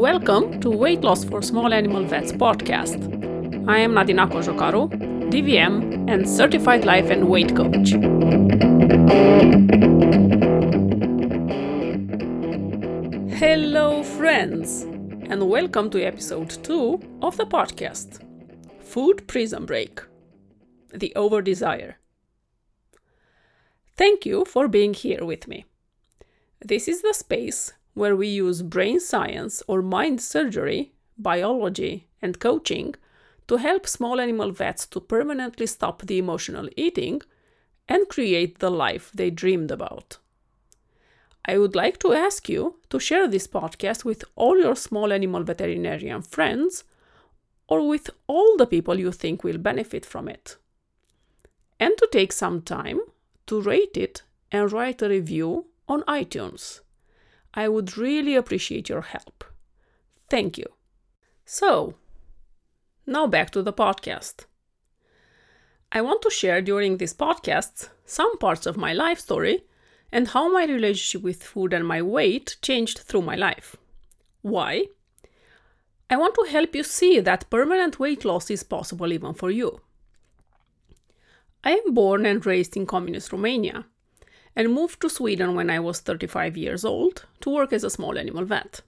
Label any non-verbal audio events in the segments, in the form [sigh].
Welcome to Weight Loss for Small Animal Vets podcast. I am Nadina Cojocaru, DVM and certified life and weight coach. Hello, friends, and welcome to episode 2 of the podcast Food Prison Break The Over Desire. Thank you for being here with me. This is the space where we use brain science or mind surgery, biology, and coaching to help small animal vets to permanently stop the emotional eating and create the life they dreamed about. I would like to ask you to share this podcast with all your small animal veterinarian friends or with all the people you think will benefit from it. And to take some time to rate it and write a review on iTunes. I would really appreciate your help. Thank you. So, now back to the podcast. I want to share during this podcast some parts of my life story and how my relationship with food and my weight changed through my life. Why? I want to help you see that permanent weight loss is possible even for you. I am born and raised in communist Romania and moved to Sweden when I was 35 years old to work as a small animal vet.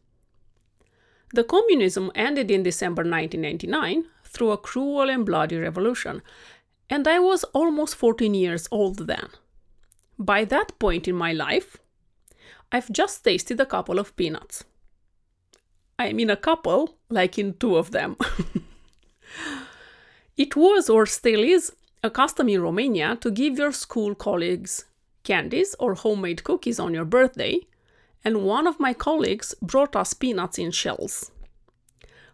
The communism ended in December 1999 through a cruel and bloody revolution, and I was almost 14 years old then. By that point in my life, I've just tasted a couple of peanuts. I mean, a couple, like in two of them. [laughs] it was, or still is, a custom in Romania to give your school colleagues candies or homemade cookies on your birthday, and one of my colleagues brought us peanuts in shells.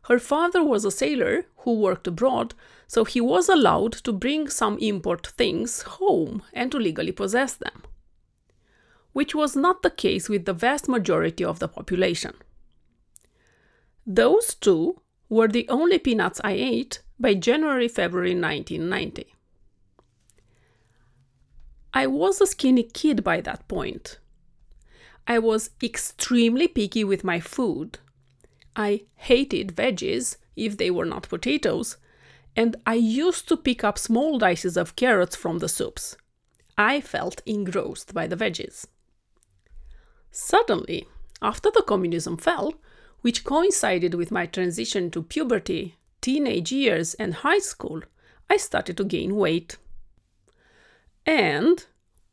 Her father was a sailor who worked abroad, so he was allowed to bring some import things home and to legally possess them, which was not the case with the vast majority of the population. Those two were the only peanuts I ate by January February 1990. I was a skinny kid by that point. I was extremely picky with my food. I hated veggies if they were not potatoes, and I used to pick up small dices of carrots from the soups. I felt engrossed by the veggies. Suddenly, after the communism fell, which coincided with my transition to puberty, teenage years, and high school, I started to gain weight and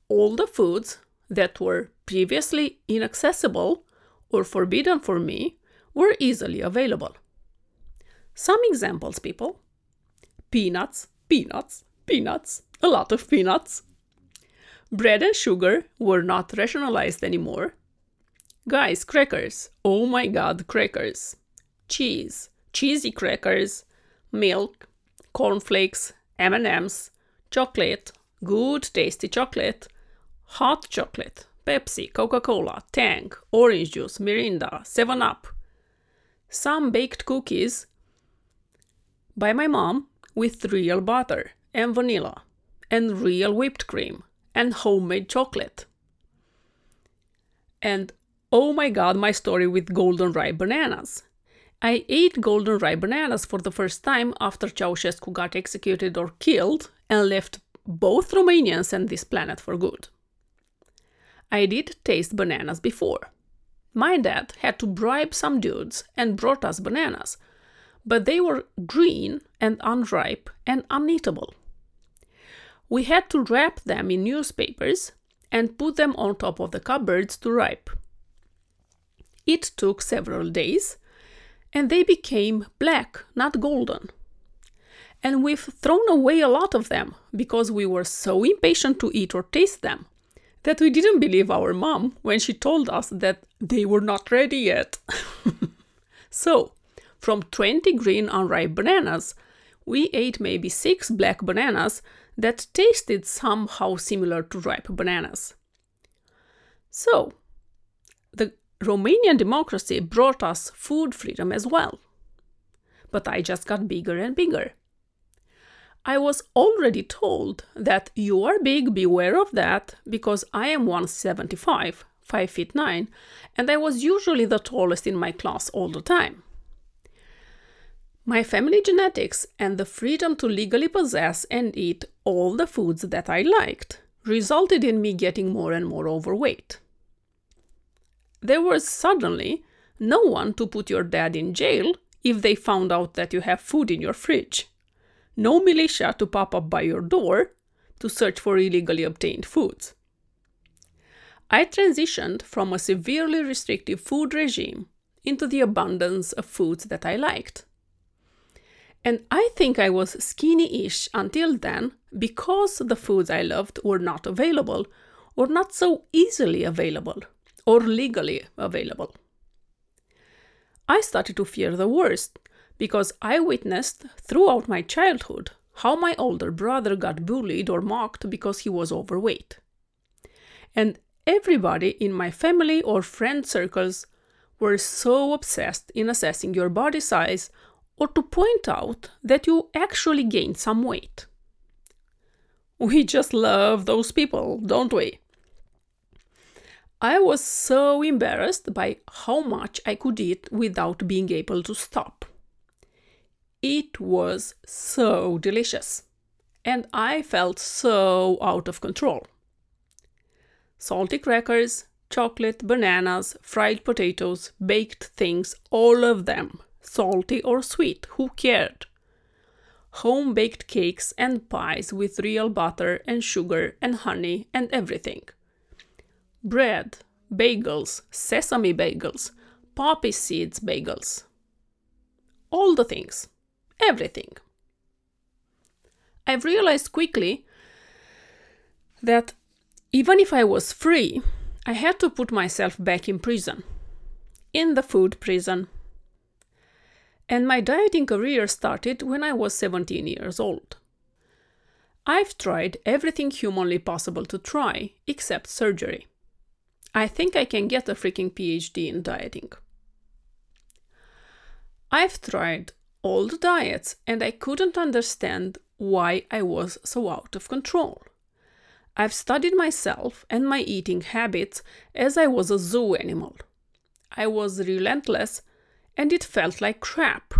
all the foods that were previously inaccessible or forbidden for me were easily available. Some examples, people peanuts, peanuts, peanuts, a lot of peanuts. Bread and sugar were not rationalized anymore. Guys, crackers, oh my god, crackers. Cheese, cheesy crackers, milk, cornflakes, M&Ms, chocolate, good tasty chocolate, hot chocolate, Pepsi, Coca Cola, Tang, orange juice, Mirinda, 7 Up, some baked cookies by my mom with real butter and vanilla, and real whipped cream, and homemade chocolate. And oh my god, my story with golden ripe bananas. I ate golden ripe bananas for the first time after Ceausescu got executed or killed and left both Romanians and this planet for good. I did taste bananas before. My dad had to bribe some dudes and brought us bananas, but they were green and unripe and uneatable. We had to wrap them in newspapers and put them on top of the cupboards to ripe. It took several days, and they became black, not golden and we've thrown away a lot of them because we were so impatient to eat or taste them that we didn't believe our mom when she told us that they were not ready yet. [laughs] so, from 20 green unripe bananas, we ate maybe 6 black bananas that tasted somehow similar to ripe bananas. So, the Romanian democracy brought us food freedom as well. But I just got bigger and bigger. I was already told that you are big, beware of that, because I am 175, 5 feet 9, and I was usually the tallest in my class all the time. My family genetics and the freedom to legally possess and eat all the foods that I liked resulted in me getting more and more overweight. There was suddenly no one to put your dad in jail if they found out that you have food in your fridge, no militia to pop up by your door to search for illegally obtained foods. I transitioned from a severely restrictive food regime into the abundance of foods that I liked. And I think I was skinny ish until then because the foods I loved were not available, or not so easily available, or legally available. I started to fear the worst because I witnessed throughout my childhood how my older brother got bullied or mocked because he was overweight. And everybody in my family or friend circles were so obsessed in assessing your body size or to point out that you actually gained some weight. We just love those people, don't we? I was so embarrassed by how much I could eat without being able to stop. It was so delicious, and I felt so out of control. Salty crackers, chocolate, bananas, fried potatoes, baked things, all of them salty or sweet, who cared? Home baked cakes and pies with real butter and sugar and honey and everything. Bread, bagels, sesame bagels, poppy seeds bagels. All the things. Everything. I've realized quickly that even if I was free, I had to put myself back in prison. In the food prison. And my dieting career started when I was 17 years old. I've tried everything humanly possible to try, except surgery. I think I can get a freaking PhD in dieting. I've tried all the diets and I couldn't understand why I was so out of control. I've studied myself and my eating habits as I was a zoo animal. I was relentless and it felt like crap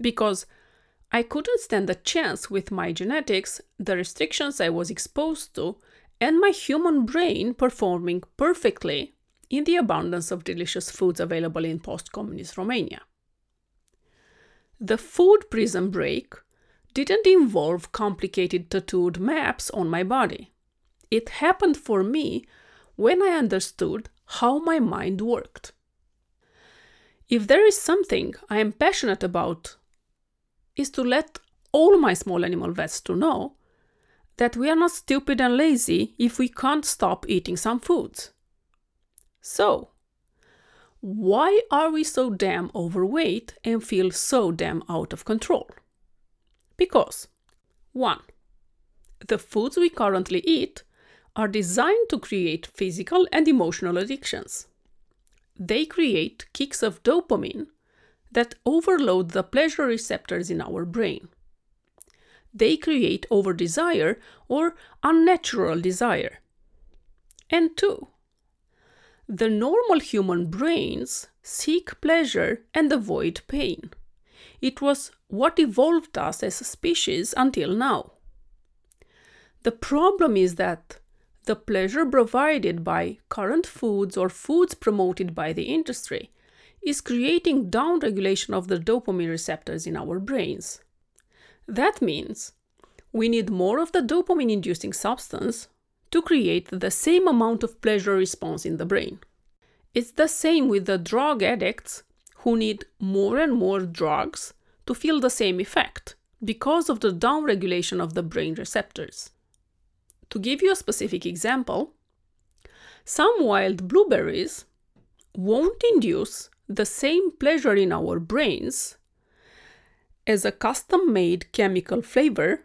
because I couldn't stand a chance with my genetics, the restrictions I was exposed to, and my human brain performing perfectly in the abundance of delicious foods available in post communist Romania. The food prison break didn't involve complicated tattooed maps on my body. It happened for me when I understood how my mind worked. If there is something I am passionate about, is to let all my small animal vets to know that we are not stupid and lazy if we can't stop eating some foods. So, why are we so damn overweight and feel so damn out of control? Because 1. The foods we currently eat are designed to create physical and emotional addictions they create kicks of dopamine that overload the pleasure receptors in our brain. They create over desire or unnatural desire. And two, the normal human brains seek pleasure and avoid pain. It was what evolved us as a species until now. The problem is that the pleasure provided by current foods or foods promoted by the industry is creating downregulation of the dopamine receptors in our brains. That means we need more of the dopamine inducing substance to create the same amount of pleasure response in the brain. It's the same with the drug addicts who need more and more drugs to feel the same effect because of the downregulation of the brain receptors. To give you a specific example, some wild blueberries won't induce the same pleasure in our brains as a custom made chemical flavor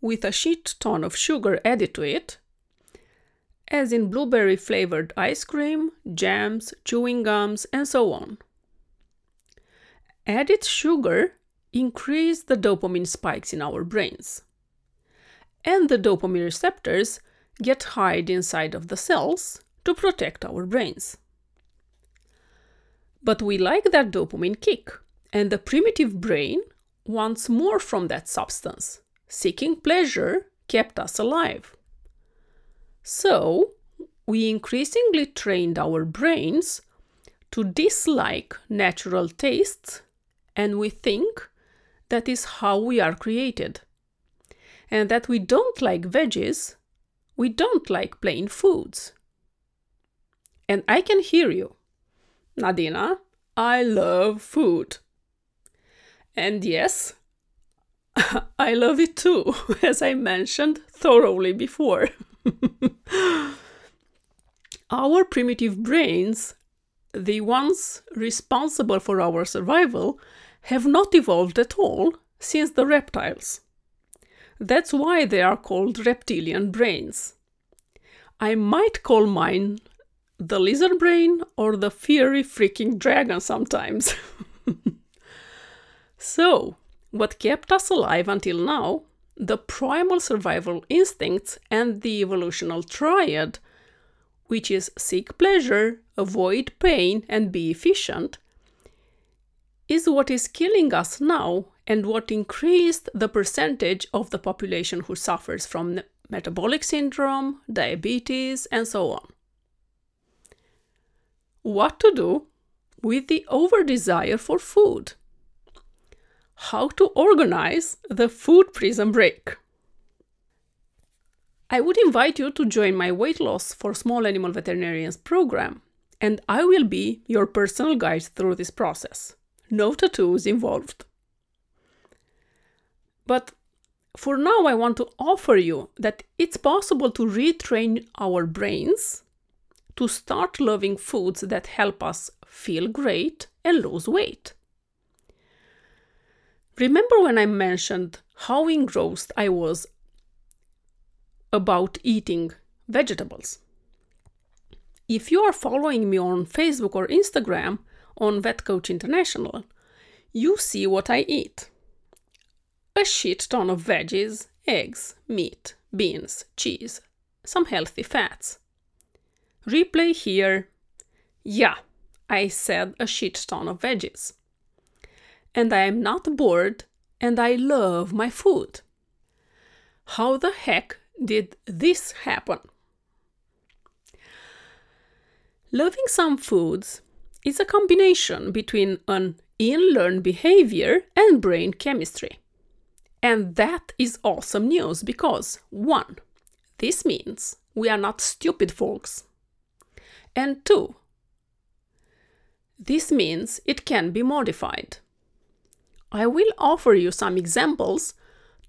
with a shit ton of sugar added to it, as in blueberry flavored ice cream, jams, chewing gums, and so on. Added sugar increase the dopamine spikes in our brains and the dopamine receptors get hide inside of the cells to protect our brains. But we like that dopamine kick, and the primitive brain wants more from that substance. Seeking pleasure kept us alive. So, we increasingly trained our brains to dislike natural tastes, and we think that is how we are created. And that we don't like veggies, we don't like plain foods. And I can hear you. Nadina, I love food. And yes, [laughs] I love it too, [laughs] as I mentioned thoroughly before. [laughs] [laughs] our primitive brains, the ones responsible for our survival, have not evolved at all since the reptiles. That's why they are called reptilian brains. I might call mine the lizard brain or the fiery freaking dragon sometimes. [laughs] so, what kept us alive until now, the primal survival instincts and the evolutional triad, which is seek pleasure, avoid pain, and be efficient, is what is killing us now and what increased the percentage of the population who suffers from metabolic syndrome, diabetes, and so on. What to do with the over desire for food? How to organize the food prison break? I would invite you to join my weight loss for small animal veterinarians program, and I will be your personal guide through this process no tattoos involved. But for now, I want to offer you that it's possible to retrain our brains to start loving foods that help us feel great and lose weight. Remember when I mentioned how engrossed I was about eating vegetables? If you are following me on Facebook or Instagram, on Vet Coach International, you see what I eat. A shit ton of veggies, eggs, meat, beans, cheese, some healthy fats. Replay here. Yeah, I said a shit ton of veggies. And I am not bored and I love my food. How the heck did this happen? Loving some foods is a combination between an in-learned behavior and brain chemistry. And that is awesome news because 1. This means we are not stupid folks. And 2. This means it can be modified. I will offer you some examples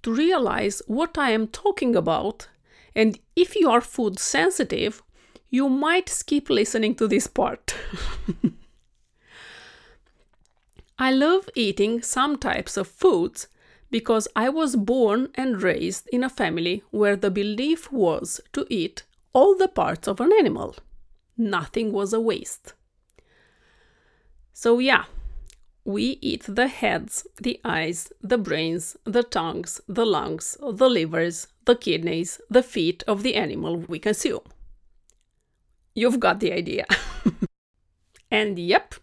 to realize what I am talking about, and if you are food sensitive, you might skip listening to this part. [laughs] I love eating some types of foods because I was born and raised in a family where the belief was to eat all the parts of an animal. Nothing was a waste. So, yeah, we eat the heads, the eyes, the brains, the tongues, the lungs, the livers, the kidneys, the feet of the animal we consume. You've got the idea. [laughs] and yep,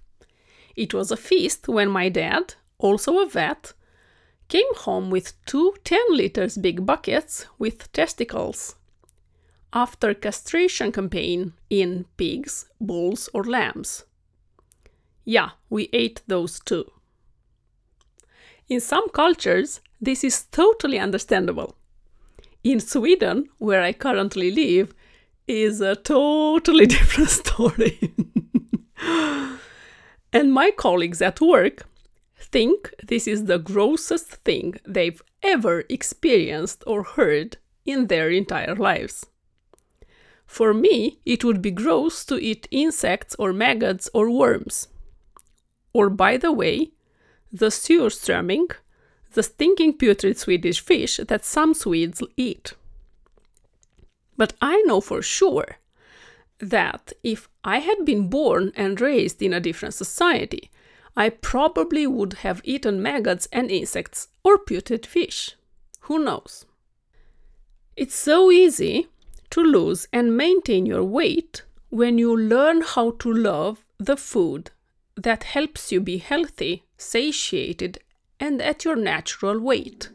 it was a feast when my dad, also a vet, came home with two 10 liters big buckets with testicles after castration campaign in pigs, bulls or lambs. Yeah, we ate those too. In some cultures, this is totally understandable. In Sweden, where I currently live, is a totally [laughs] different story. And my colleagues at work think this is the grossest thing they've ever experienced or heard in their entire lives. For me, it would be gross to eat insects or maggots or worms. Or, by the way, the surströmming, the stinking putrid Swedish fish that some Swedes eat. But I know for sure that if I had been born and raised in a different society, I probably would have eaten maggots and insects or putrid fish. Who knows? It's so easy to lose and maintain your weight when you learn how to love the food that helps you be healthy, satiated, and at your natural weight.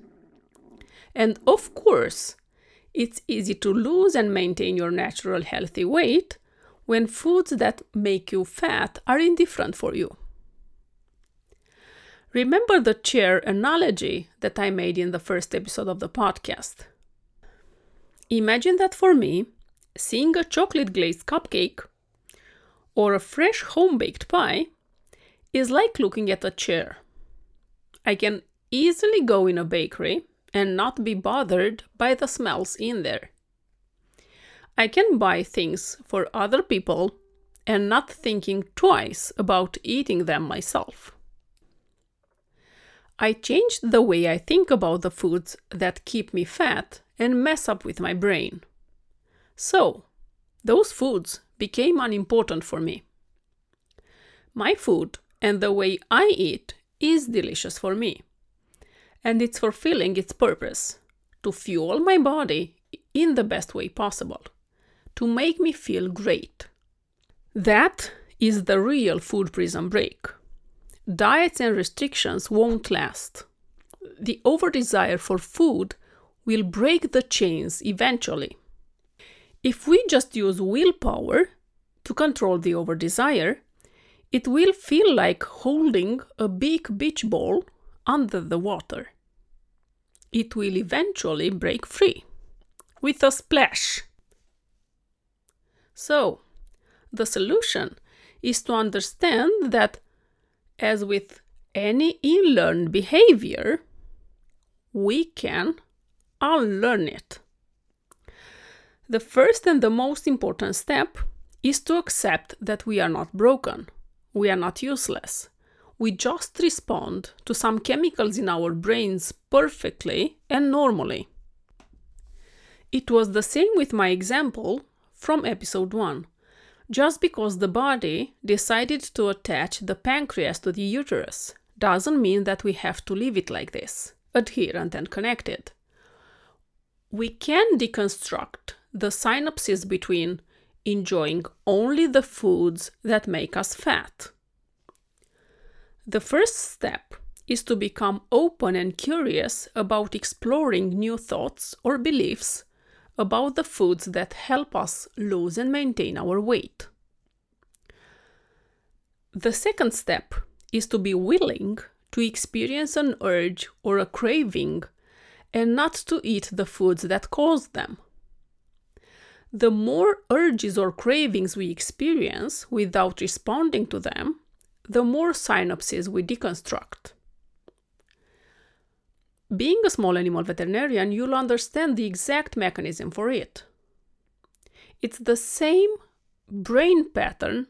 And of course, it's easy to lose and maintain your natural healthy weight when foods that make you fat are indifferent for you. Remember the chair analogy that I made in the first episode of the podcast. Imagine that for me, seeing a chocolate glazed cupcake or a fresh home baked pie is like looking at a chair. I can easily go in a bakery and not be bothered by the smells in there. I can buy things for other people and not thinking twice about eating them myself. I changed the way I think about the foods that keep me fat and mess up with my brain. So, those foods became unimportant for me. My food and the way I eat is delicious for me, and it's fulfilling its purpose to fuel my body in the best way possible, to make me feel great. That is the real food prison break. Diets and restrictions won't last. The over desire for food will break the chains eventually. If we just use willpower to control the over desire, it will feel like holding a big beach ball under the water. It will eventually break free with a splash. So, the solution is to understand that as with any learned behavior, we can unlearn it. The first and the most important step is to accept that we are not broken, we are not useless. We just respond to some chemicals in our brains perfectly and normally. It was the same with my example from episode 1 just because the body decided to attach the pancreas to the uterus doesn't mean that we have to leave it like this, adherent and connected. We can deconstruct the synapses between enjoying only the foods that make us fat. The first step is to become open and curious about exploring new thoughts or beliefs about the foods that help us lose and maintain our weight. The second step is to be willing to experience an urge or a craving and not to eat the foods that cause them. The more urges or cravings we experience without responding to them, the more synapses we deconstruct. Being a small animal veterinarian, you'll understand the exact mechanism for it. It's the same brain pattern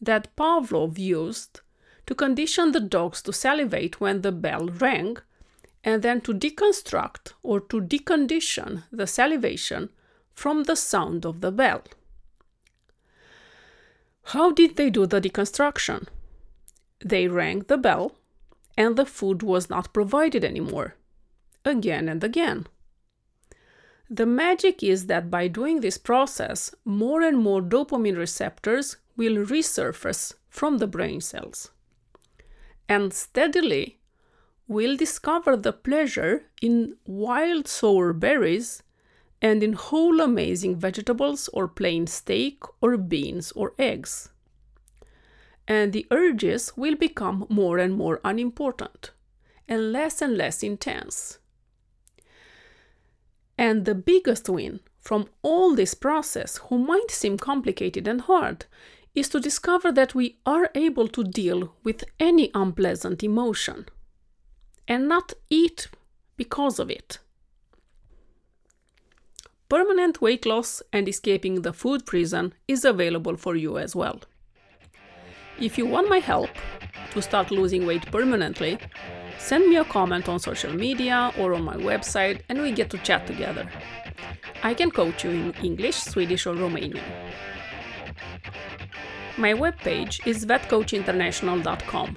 that Pavlov used to condition the dogs to salivate when the bell rang, and then to deconstruct or to decondition the salivation from the sound of the bell. How did they do the deconstruction? They rang the bell, and the food was not provided anymore again and again. The magic is that by doing this process, more and more dopamine receptors will resurface from the brain cells. And steadily, we'll discover the pleasure in wild sour berries and in whole amazing vegetables or plain steak or beans or eggs. And the urges will become more and more unimportant and less and less intense. And the biggest win from all this process, who might seem complicated and hard, is to discover that we are able to deal with any unpleasant emotion and not eat because of it. Permanent weight loss and escaping the food prison is available for you as well. If you want my help to start losing weight permanently, Send me a comment on social media or on my website and we get to chat together. I can coach you in English, Swedish, or Romanian. My webpage is vetcoachinternational.com.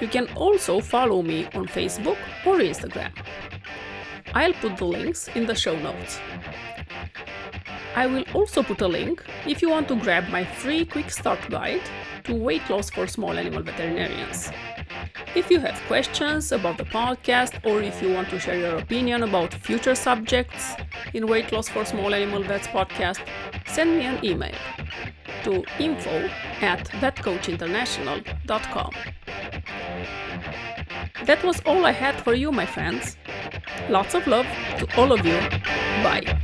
You can also follow me on Facebook or Instagram. I'll put the links in the show notes. I will also put a link if you want to grab my free quick start guide to weight loss for small animal veterinarians. If you have questions about the podcast or if you want to share your opinion about future subjects in Weight Loss for Small Animal Vets podcast, send me an email to info at vetcoachinternational.com. That was all I had for you, my friends. Lots of love to all of you. Bye.